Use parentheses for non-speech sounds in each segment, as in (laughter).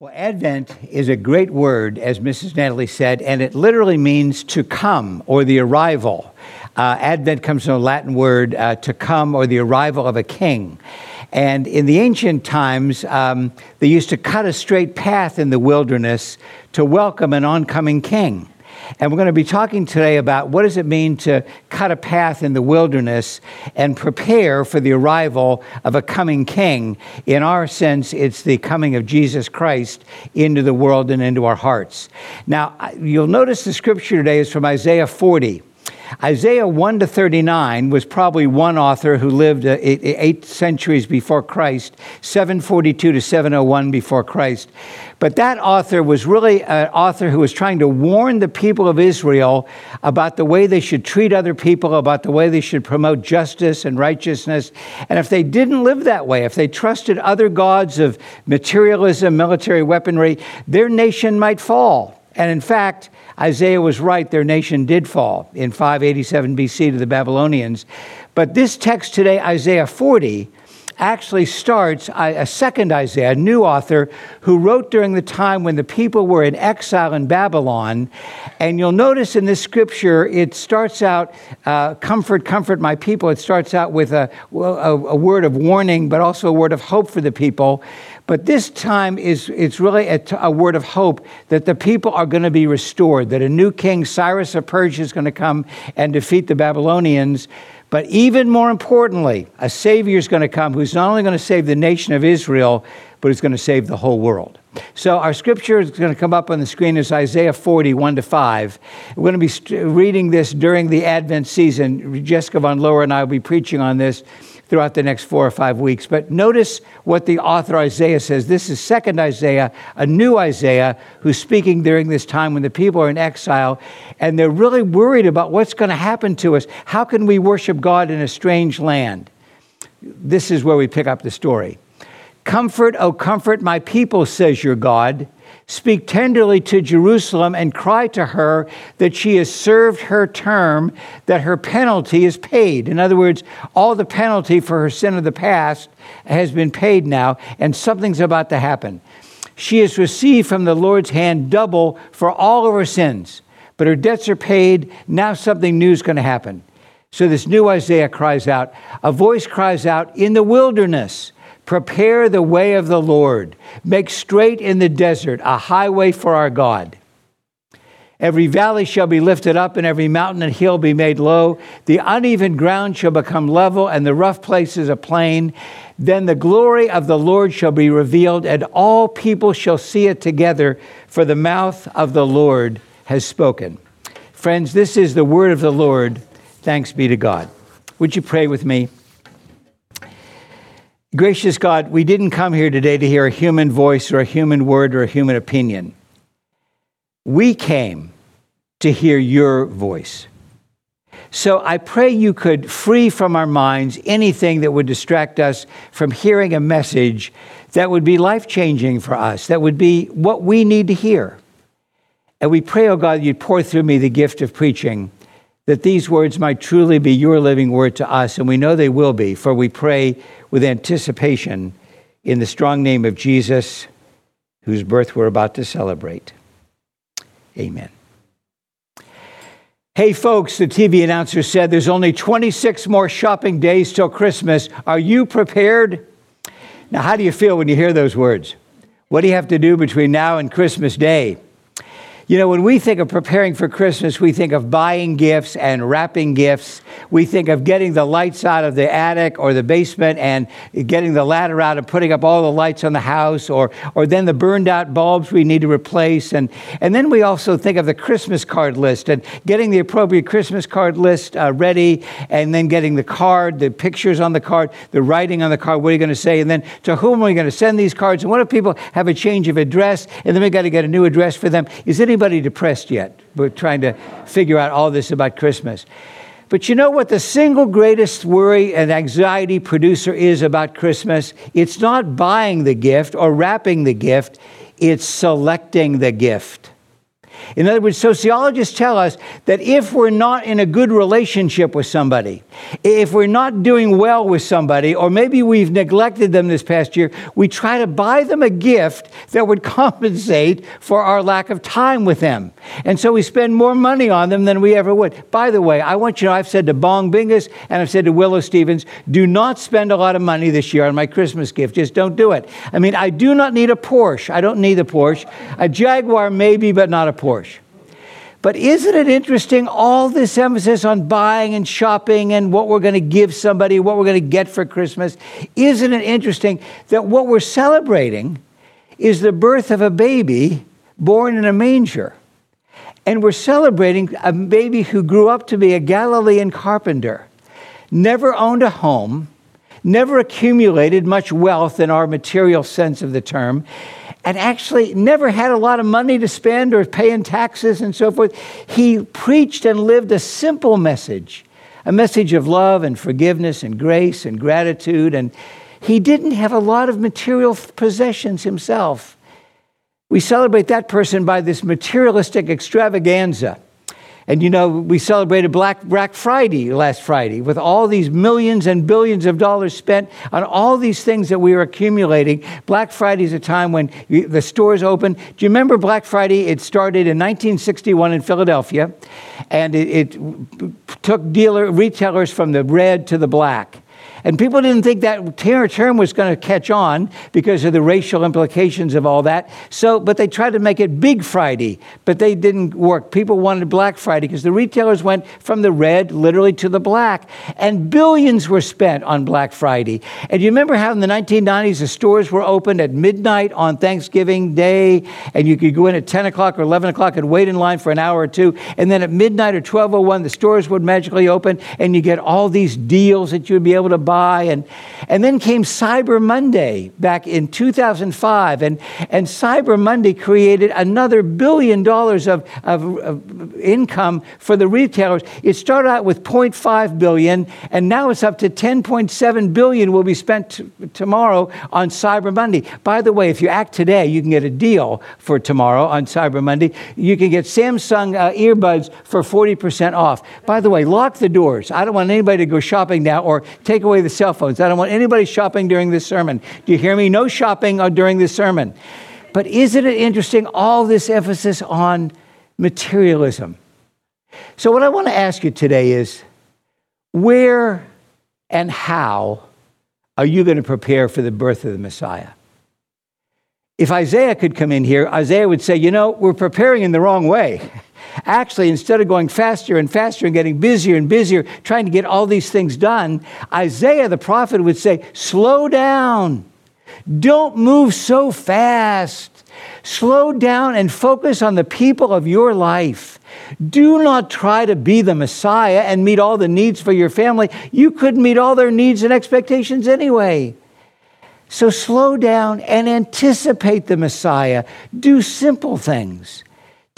Well, Advent is a great word, as Mrs. Natalie said, and it literally means to come or the arrival. Uh, Advent comes from a Latin word uh, to come or the arrival of a king. And in the ancient times, um, they used to cut a straight path in the wilderness to welcome an oncoming king. And we're going to be talking today about what does it mean to cut a path in the wilderness and prepare for the arrival of a coming king. In our sense, it's the coming of Jesus Christ into the world and into our hearts. Now, you'll notice the scripture today is from Isaiah 40. Isaiah 1 to 39 was probably one author who lived uh, eight, eight, centuries before Christ, 742 to 701 before Christ. But that author was really an author who was trying to warn the people of Israel about the way they should treat other people, about the way they should promote justice and righteousness. And if they didn't live that way, if they trusted other gods of materialism, military weaponry, their nation might fall. And in fact, Isaiah was right, their nation did fall in 587 BC to the Babylonians. But this text today, Isaiah 40, actually starts a second Isaiah, a new author who wrote during the time when the people were in exile in Babylon. And you'll notice in this scripture, it starts out, uh, comfort, comfort my people. It starts out with a, a, a word of warning, but also a word of hope for the people. But this time is it's really a, word of hope that the people are going to be restored, that a new king, Cyrus of Persia, is going to come and defeat the Babylonians. But even more importantly, a Savior is going to come who's not only going to save the nation of Israel, but is going to save the whole world. So our scripture is going to come up on the screen is Isaiah 40, 1 to 5. We're going to be reading this during the Advent season. Jessica von Lohr and I will be preaching on this throughout the next four or five weeks. But notice what the author Isaiah says. This is second Isaiah, a new Isaiah, who's speaking during this time when the people are in exile and they're really worried about what's going to happen to us. How can we worship God in a strange land? This is where we pick up the story. Comfort, oh, comfort my people, says your God. Speak tenderly to Jerusalem and cry to her that she has served her term, that her penalty is paid. In other words, all the penalty for her sin of the past has been paid now, and something's about to happen. She has received from the Lord's hand double for all of her sins, but her debts are paid. Now something new is going to happen. So this new Isaiah cries out, a voice cries out, in the wilderness Prepare the way of the Lord. Make straight in the desert a highway for our God. Every valley shall be lifted up, and every mountain and hill be made low. The uneven ground shall become level, and the rough places a plain. Then the glory of the Lord shall be revealed, and all people shall see it together, for the mouth of the Lord has spoken. Friends, this is the word of the Lord. Thanks be to God. Would you pray with me? Gracious God, we didn't come here today to hear a human voice or a human word or a human opinion. We came to hear your voice. So I pray you could free from our minds anything that would distract us from hearing a message that would be life changing for us, that would be what we need to hear. And we pray, oh God, you'd pour through me the gift of preaching that these words might truly be your living word to us, and we know they will be, for we pray with anticipation in the strong name of Jesus, whose birth we're about to celebrate. Amen. Hey, folks, the TV announcer said there's only 26 more shopping days till Christmas. Are you prepared? Now, how do you feel when you hear those words? What do you have to do between now and Christmas Day? You know, when we think of preparing for Christmas, we think of buying gifts and wrapping gifts. We think of getting the lights out of the attic or the basement and getting the ladder out and putting up all the lights on the house, or, or then the burned out bulbs we need to replace. And, and then we also think of the Christmas card list and getting the appropriate Christmas card list uh, ready, and then getting the card, the pictures on the card, the writing on the card. What are you going to say? And then to whom are we going to send these cards? And what if people have a change of address and then we got to get a new address for them? Is anybody anybody depressed yet? We're trying to figure out all this about Christmas. But you know what the single greatest worry and anxiety producer is about Christmas? It's not buying the gift or wrapping the gift, it's selecting the gift. In other words, sociologists tell us that if we're not in a good relationship with somebody, if we're not doing well with somebody, or maybe we've neglected them this past year, we try to buy them a gift that would (laughs) compensate for our lack of time with them. And so we spend more money on them than we ever would. By the way, I want you to know I've said to Bong Bingus and I've said to Willow Stevens, do not spend a lot of money this year on my Christmas gift. Just don't do it. I mean, I do not need a Porsche. I don't need a Porsche. A Jaguar, maybe, but not a Porsche. But isn't it interesting, all this emphasis on buying and shopping and what we're going to give somebody, what we're going to get for Christmas? Isn't it interesting that what we're celebrating is the birth of a baby born in a manger? And we're celebrating a baby who grew up to be a Galilean carpenter, never owned a home, never accumulated much wealth in our material sense of the term, and actually never had a lot of money to spend or paying taxes and so forth. He preached and lived a simple message, a message of love and forgiveness and grace and gratitude. And he didn't have a lot of material possessions himself. We celebrate that person by this materialistic extravaganza. And you know, we celebrated Black, Black Friday last Friday with all these millions and billions of dollars spent on all these things that we were accumulating. Black Friday is a time when the stores open. Do you remember Black Friday? It started in 1961 in Philadelphia, and it, it took dealer retailers from the red to the black. And people didn't think that term was going to catch on because of the racial implications of all that. So, but they tried to make it Big Friday, but they didn't work. People wanted Black Friday because the retailers went from the red literally to the black. And billions were spent on Black Friday. And you remember how in the 1990s the stores were opened at midnight on Thanksgiving Day, and you could go in at 10 o'clock or 11 o'clock and wait in line for an hour or two. And then at midnight or 12.01, the stores would magically open, and you get all these deals that you would be able to buy. And, and then came Cyber Monday back in 2005. And, and Cyber Monday created another billion dollars of, of, of income for the retailers. It started out with 0.5 billion, and now it's up to 10.7 billion will be spent t- tomorrow on Cyber Monday. By the way, if you act today, you can get a deal for tomorrow on Cyber Monday. You can get Samsung uh, earbuds for 40% off. By the way, lock the doors. I don't want anybody to go shopping now or take away the cell phones. I don't want anybody shopping during this sermon. Do you hear me? No shopping uh, during this sermon. But isn't it interesting, all this emphasis on materialism? So, what I want to ask you today is where and how are you going to prepare for the birth of the Messiah? If Isaiah could come in here, Isaiah would say, You know, we're preparing in the wrong way. (laughs) Actually, instead of going faster and faster and getting busier and busier, trying to get all these things done, Isaiah the prophet would say, Slow down. Don't move so fast. Slow down and focus on the people of your life. Do not try to be the Messiah and meet all the needs for your family. You couldn't meet all their needs and expectations anyway. So slow down and anticipate the Messiah. Do simple things.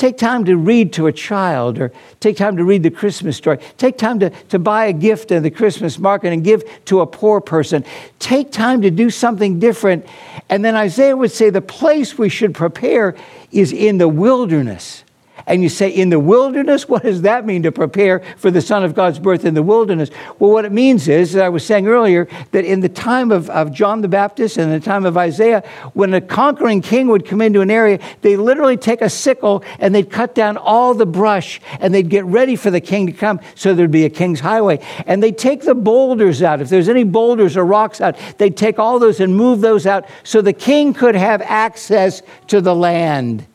Take time to read to a child or take time to read the Christmas story. Take time to, to buy a gift in the Christmas market and give to a poor person. Take time to do something different. And then Isaiah would say the place we should prepare is in the wilderness and you say, in the wilderness, what does that mean to prepare for the Son of God's birth in the wilderness? Well, what it means is, as I was saying earlier, that in the time of, of John the Baptist and the time of Isaiah, when a conquering king would come into an area, they literally take a sickle and they'd cut down all the brush and they'd get ready for the king to come so there'd be a king's highway. And they'd take the boulders out. If there's any boulders or rocks out, they'd take all those and move those out so the king could have access to the land.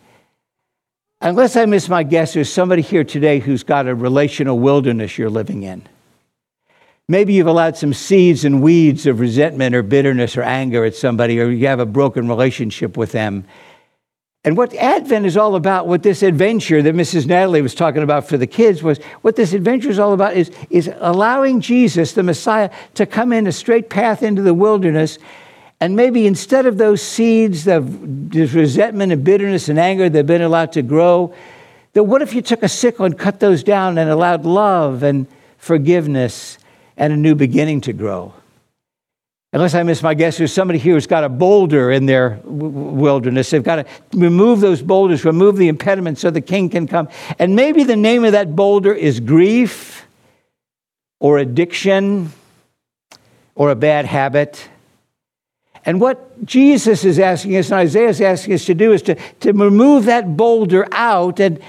Unless I miss my guess, there's somebody here today who's got a relational wilderness you're living in. Maybe you've allowed some seeds and weeds of resentment or bitterness or anger at somebody, or you have a broken relationship with them. And what Advent is all about, what this adventure that Mrs. Natalie was talking about for the kids was, what this adventure is all about is, is allowing Jesus, the Messiah, to come in a straight path into the wilderness and maybe instead of those seeds of resentment and bitterness and anger that have been allowed to grow, that what if you took a sickle and cut those down and allowed love and forgiveness and a new beginning to grow? unless I miss my guess, there's somebody here who's got a boulder in their wilderness. They've got to remove those boulders, remove the impediment so the king can come. And maybe the name of that boulder is grief or addiction or a bad habit. And what Jesus is asking us and Isaiah is asking us to do is to, to remove that boulder out and,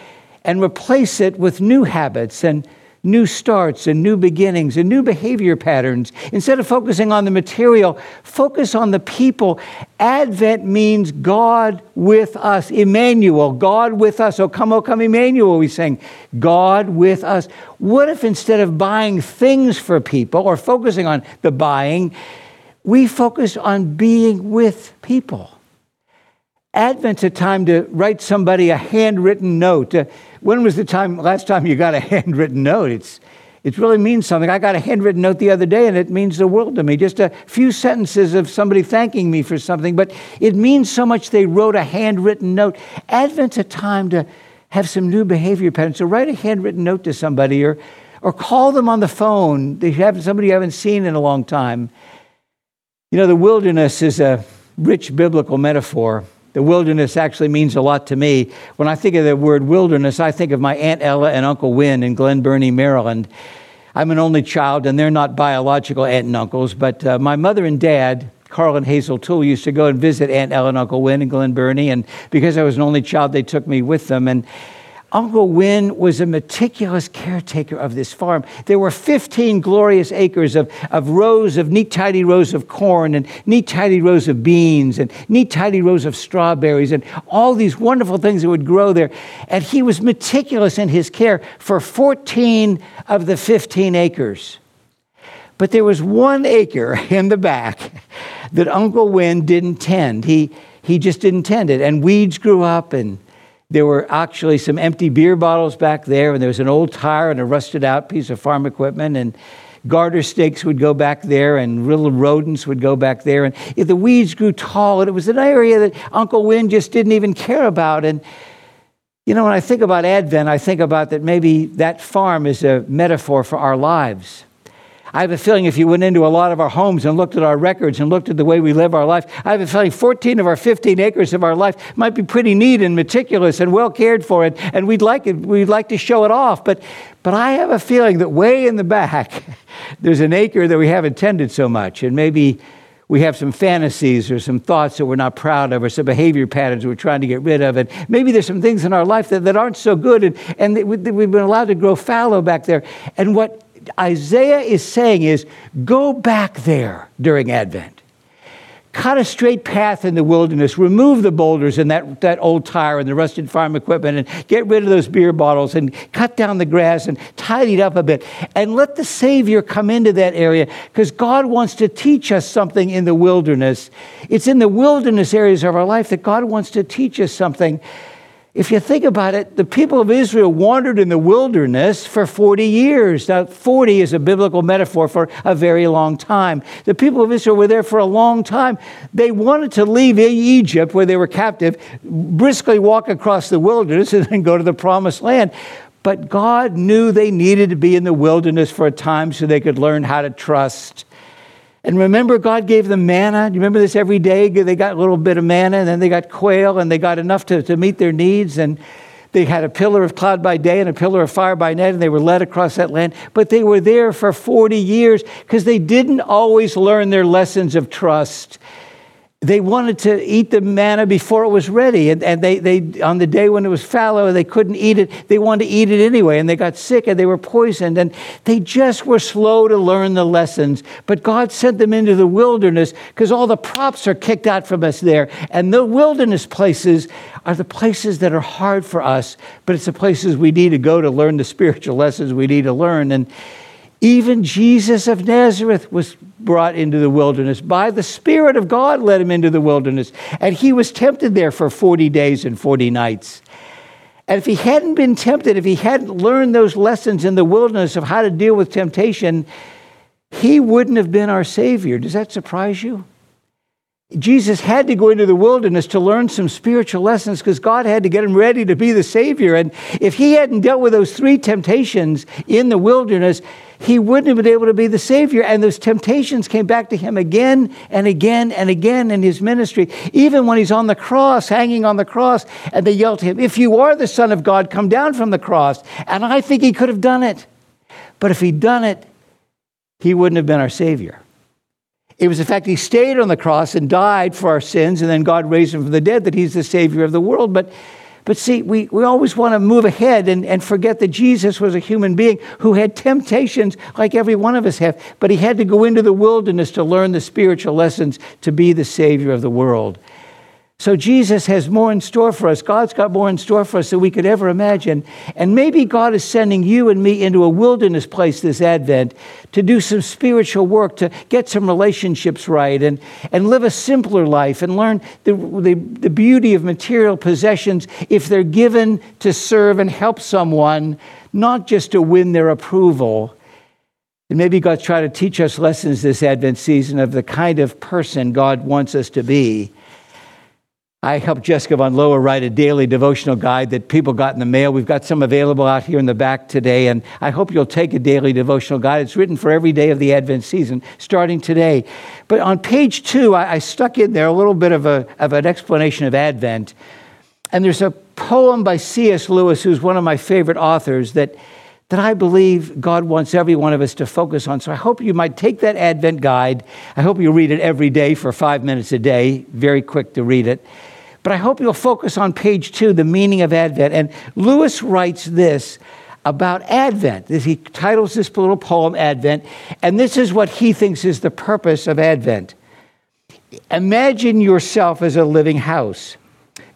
and replace it with new habits and new starts and new beginnings and new behavior patterns. Instead of focusing on the material, focus on the people. Advent means God with us. Emmanuel, God with us. Oh, come, oh, come, Emmanuel, we sing. God with us. What if instead of buying things for people or focusing on the buying, we focus on being with people? Advent's a time to write somebody a handwritten note. Uh, when was the time last time you got a (laughs) handwritten note? It's it really means something. I got a handwritten note the other day and it means the world to me. Just a few sentences of somebody thanking me for something, but it means so much they wrote a handwritten note. Advent's a time to have some new behavior patterns. So write a handwritten note to somebody or or call them on the phone. They have somebody you haven't seen in a long time. You know, the wilderness is a rich biblical metaphor. The wilderness actually means a lot to me. When I think of the word wilderness, I think of my Aunt Ella and Uncle Win in Glen Burnie, Maryland. I'm an only child, and they're not biological aunt and uncles, but uh, my mother and dad, Carl and Hazel Tewell, used to go and visit Aunt Ella and Uncle Win in Glen Burnie, and because I was an only child, they took me with them. And Uncle Win was a meticulous caretaker of this farm. There were 15 glorious acres of, of rows of neat, tidy rows of corn and neat, tidy rows of beans and neat, tidy rows of strawberries and all these wonderful things that would grow there. And he was meticulous in his care for 14 of the 15 acres. But there was one acre (laughs) in the back that Uncle Win didn't tend. He, he just didn't tend it. And weeds grew up and there were actually some empty beer bottles back there, and there was an old tire and a rusted out piece of farm equipment, and garter snakes would go back there, and little rodents would go back there. And the weeds grew tall, and it was an area that Uncle Win just didn't even care about. And you know, when I think about Advent, I think about that maybe that farm is a metaphor for our lives. I have a feeling if you went into a lot of our homes and looked at our records and looked at the way we live our life, I have a feeling 14 of our 15 acres of our life might be pretty neat and meticulous and well cared for, and, and we'd like it, we'd like to show it off. But but I have a feeling that way in the back, (laughs) there's an acre that we haven't tended so much, and maybe we have some fantasies or some thoughts that we're not proud of or some behavior patterns we're trying to get rid of. And maybe there's some things in our life that, that aren't so good and, and we've been allowed to grow fallow back there. And what Isaiah is saying is go back there during Advent. Cut a straight path in the wilderness, remove the boulders and that, that old tire and the rusted farm equipment, and get rid of those beer bottles and cut down the grass and tidy it up a bit. And let the Savior come into that area because God wants to teach us something in the wilderness. It's in the wilderness areas of our life that God wants to teach us something if you think about it, the people of Israel wandered in the wilderness for 40 years. Now, 40 is a biblical metaphor for a very long time. The people of Israel were there for a long time. They wanted to leave Egypt, where they were captive, briskly walk across the wilderness (laughs) and then go to the promised land. But God knew they needed to be in the wilderness for a time so they could learn how to trust and remember, God gave them manna. Do you remember this every day? They got a little bit of manna, and then they got quail, and they got enough to, to meet their needs. And they had a pillar of cloud by day and a pillar of fire by night, and they were led across that land. But they were there for 40 years because they didn't always learn their lessons of trust they wanted to eat the manna before it was ready. And, and they, they, on the day when it was fallow, they couldn't eat it. They wanted to eat it anyway. And they got sick and they were poisoned. And they just were slow to learn the lessons. But God sent them into the wilderness because all the props are kicked out from us there. And the wilderness places are the places that are hard for us, but it's the places we need to go to learn the spiritual lessons we need to learn. And even Jesus of Nazareth was brought into the wilderness. By the Spirit of God led him into the wilderness. And he was tempted there for 40 days and 40 nights. And if he hadn't been tempted, if he hadn't learned those lessons in the wilderness of how to deal with temptation, he wouldn't have been our Savior. Does that surprise you? Jesus had to go into the wilderness to learn some spiritual lessons because God had to get him ready to be the Savior. And if he hadn't dealt with those three temptations in the wilderness, he wouldn't have been able to be the Savior. And those temptations came back to him again and again and again in his ministry, even when he's on the cross, hanging on the cross, and they yelled to him, If you are the Son of God, come down from the cross. And I think he could have done it. But if he'd done it, he wouldn't have been our Savior. It was the fact he stayed on the cross and died for our sins, and then God raised him from the dead that he's the Savior of the world. But but see, we, we always want to move ahead and, and forget that Jesus was a human being who had temptations like every one of us have, but he had to go into the wilderness to learn the spiritual lessons to be the Savior of the world. So Jesus has more in store for us. God's got more in store for us than we could ever imagine. And maybe God is sending you and me into a wilderness place this Advent to do some spiritual work, to get some relationships right, and, and live a simpler life and learn the, the, the beauty of material possessions if they're given to serve and help someone, not just to win their approval. And maybe God's trying to teach us lessons this Advent season of the kind of person God wants us to be I helped Jessica Von Lohr write a daily devotional guide that people got in the mail. We've got some available out here in the back today, and I hope you'll take a daily devotional guide. It's written for every day of the Advent season, starting today. But on page two, I, I stuck in there a little bit of, a, of an explanation of Advent. And there's a poem by C.S. Lewis, who's one of my favorite authors, that, that I believe God wants every one of us to focus on. So I hope you might take that Advent guide. I hope you read it every day for five minutes a day, very quick to read it. But I hope you'll focus on page two, the meaning of Advent. And Lewis writes this about Advent. He titles this little poem Advent, and this is what he thinks is the purpose of Advent. Imagine yourself as a living house.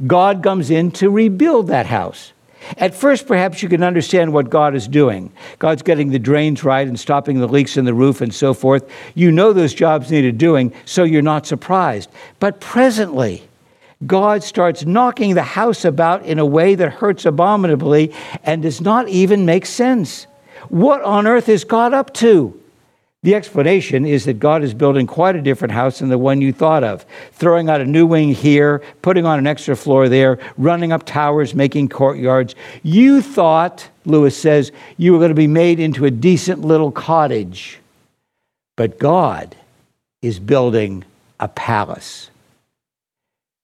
God comes in to rebuild that house. At first, perhaps you can understand what God is doing. God's getting the drains right and stopping the leaks in the roof and so forth. You know those jobs needed doing, so you're not surprised. But presently, God starts knocking the house about in a way that hurts abominably and does not even make sense. What on earth is God up to? The explanation is that God is building quite a different house than the one you thought of, throwing out a new wing here, putting on an extra floor there, running up towers, making courtyards. You thought, Lewis says, you were going to be made into a decent little cottage. But God is building a palace.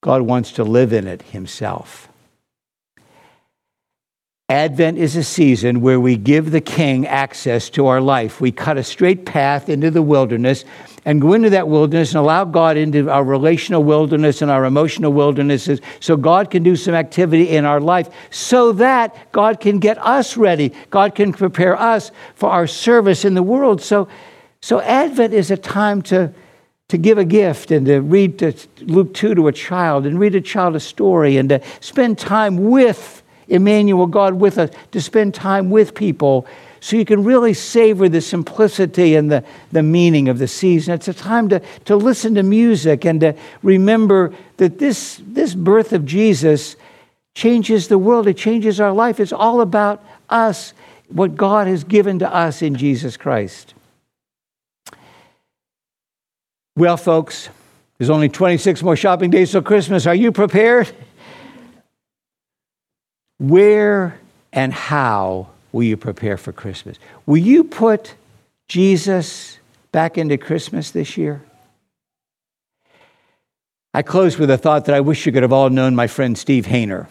God wants to live in it himself. Advent is a season where we give the King access to our life. We cut a straight path into the wilderness and go into that wilderness and allow God into our relational wilderness and our emotional wildernesses so God can do some activity in our life so that God can get us ready. God can prepare us for our service in the world. So, so Advent is a time to to give a gift and to read to Luke 2 to a child and read a child a story and to spend time with Emmanuel, God with us, to spend time with people so you can really savor the simplicity and the, the meaning of the season. It's a time to, to listen to music and to remember that this, this birth of Jesus changes the world, it changes our life. It's all about us, what God has given to us in Jesus Christ. Well, folks, there's only 26 more shopping days till Christmas. Are you prepared? Where and how will you prepare for Christmas? Will you put Jesus back into Christmas this year? I close with a thought that I wish you could have all known my friend Steve Hayner.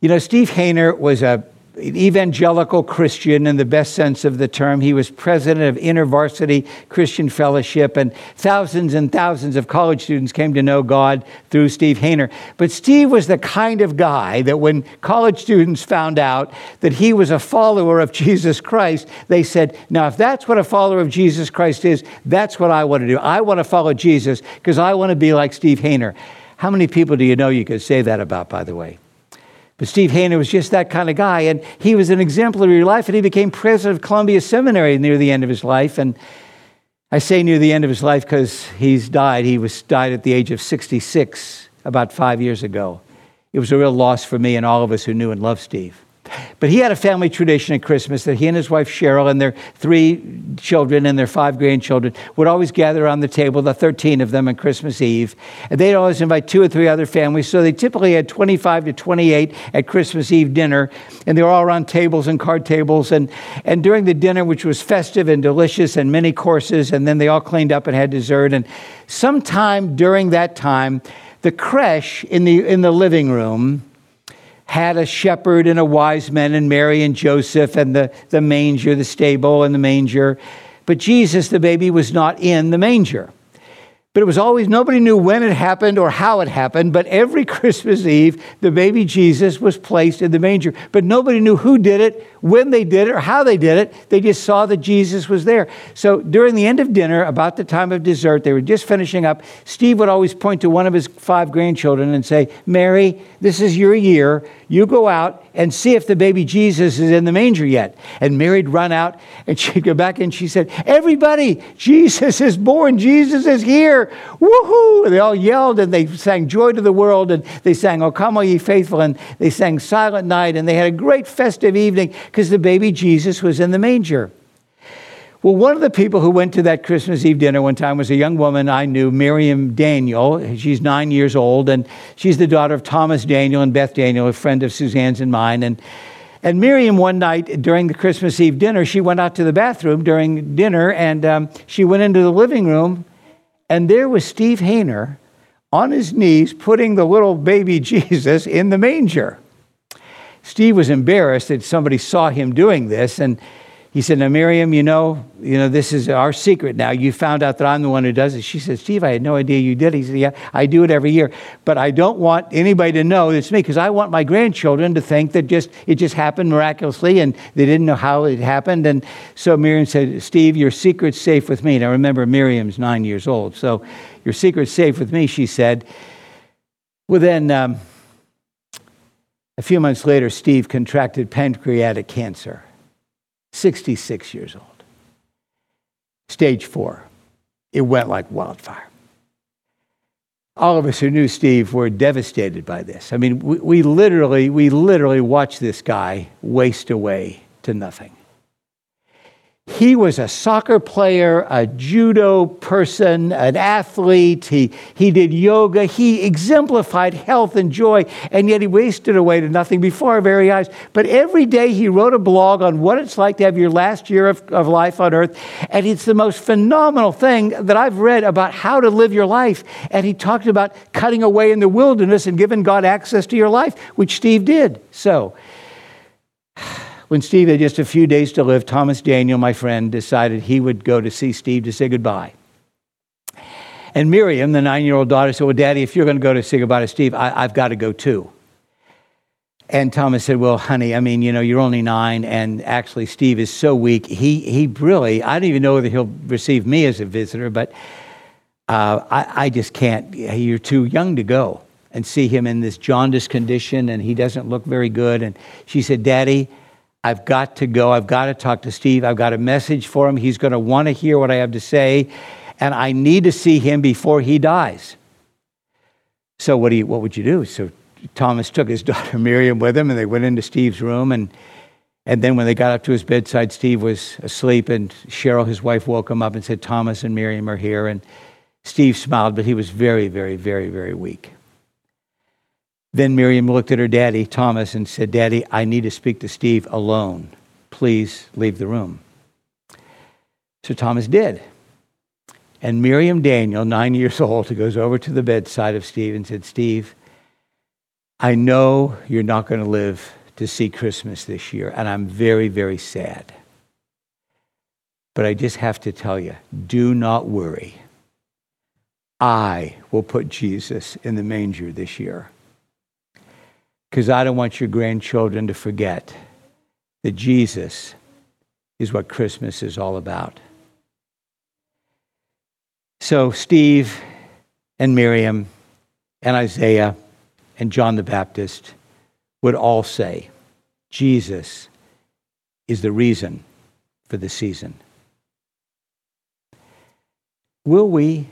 You know, Steve Hayner was a evangelical Christian in the best sense of the term. He was president of InterVarsity Christian Fellowship, and thousands and thousands of college students came to know God through Steve Hayner. But Steve was the kind of guy that when college students found out that he was a follower of Jesus Christ, they said, Now, if that's what a follower of Jesus Christ is, that's what I want to do. I want to follow Jesus because I want to be like Steve Hayner. How many people do you know you could say that about, by the way? But Steve Hayner was just that kind of guy, and he was an exemplary life, and he became president of Columbia Seminary near the end of his life. And I say near the end of his life because he's died. He was died at the age of 66 about five years ago. It was a real loss for me and all of us who knew and loved Steve. But he had a family tradition at Christmas that he and his wife Sharol and their three children and their five grandchildren would always gather around the table, the 13 of them on Christmas Eve. And they'd always invite two or three other families. So they typically had 25 to 28 at Christmas Eve dinner. And they were all around tables and card tables. And, and during the dinner, which was festive and delicious and many courses, and then they all cleaned up and had dessert. And sometime during that time, the creche in the, in the living room, had a shepherd and a wise man and Mary and Joseph and the, the manger, the stable and the manger. But Jesus, the baby, was not in the manger. But it was always, nobody knew when it happened or how it happened, but every (laughs) Christmas Eve, the baby Jesus was placed in the manger. But nobody knew who did it, when they did it, or how they did it. They just saw that Jesus was there. So during the end of dinner, about the time of dessert, they were just finishing up. Steve would always point to one of his five grandchildren and say, Mary, this is your year. You go out and see if the baby Jesus is in the manger yet. And Mary'd run out and (laughs) she'd go back and she said, Everybody, Jesus is born. Jesus is here. Woohoo! And they all yelled and they sang Joy to the World and they sang, Oh, come, all ye faithful. And they sang Silent Night and they had a great festive evening because the baby Jesus was in the manger. Well, one of the people who went to that Christmas Eve dinner one time was a young woman I knew, Miriam Daniel. She's nine years old, and she's the daughter of Thomas Daniel and Beth Daniel, a friend of Suzanne's and mine. And, and Miriam, one night during the Christmas Eve dinner, she went out to the bathroom during dinner, and um, she went into the living room, and there was Steve Hayner on his knees putting the little baby (laughs) Jesus in the manger. Steve was embarrassed that somebody saw him doing this, and he said, Now, Miriam, you know, you know, this is our secret now. You found out that I'm the one who does it. She said, Steve, I had no idea you did. He said, Yeah, I do it every year. But I don't want anybody to know it's me because I want my grandchildren to think that just it just happened miraculously and they didn't know how it happened. And so Miriam said, Steve, your secret's safe with me. Now remember, Miriam's nine years old. So your secret's safe with me, she said. Well, then um, a few months later, Steve contracted pancreatic cancer. 66 years old. Stage four. It went like wildfire. All of us who knew Steve were devastated by this. I mean, we, we literally, we literally watched this guy waste away to nothing. He was a soccer player, a judo person, an athlete. He, he did yoga. He exemplified health and joy, and yet he wasted away to nothing before our very eyes. But every day he wrote a blog on what it's like to have your last year of, of life on earth. And it's the most phenomenal thing that I've read about how to live your life. And he talked about cutting away in the wilderness and giving God access to your life, which Steve did. So, when Steve had just a few days to live, Thomas Daniel, my friend, decided he would go to see Steve to say goodbye. And Miriam, the nine year old daughter, said, Well, Daddy, if you're going to go to say goodbye to Steve, I, have got to go too. And Thomas said, Well, honey, I mean, you know, you're only nine, and actually, Steve is so weak. He, he really, I don't even know whether he'll receive me as a visitor, but uh, I, I just can't. You're too young to go and see him in this jaundiced condition, and he doesn't look very good. And she said, Daddy, I've got to go. I've got to talk to Steve. I've got a message for him. He's going to want to hear what I have to say, and I need to see him before he dies. So, what, do you, what would you do? So, Thomas took his (laughs) daughter Miriam with him, and they went into Steve's room. And, and then, when they got up to his bedside, Steve was asleep, and Sharol, his wife, woke him up and said, Thomas and Miriam are here. And Steve smiled, but he was very, very, very, very weak. Then Miriam looked at her daddy, Thomas, and said, Daddy, I need to speak to Steve alone. Please leave the room. So Thomas did. And Miriam Daniel, nine years old, goes over to the bedside of Steve and said, Steve, I know you're not going to live to see Christmas this year, and I'm very, very sad. But I just have to tell you do not worry. I will put Jesus in the manger this year because I don't want your grandchildren to forget that Jesus is what Christmas is all about. So, Steve and Miriam and Isaiah and John the Baptist would all say, Jesus is the reason for the season. Will we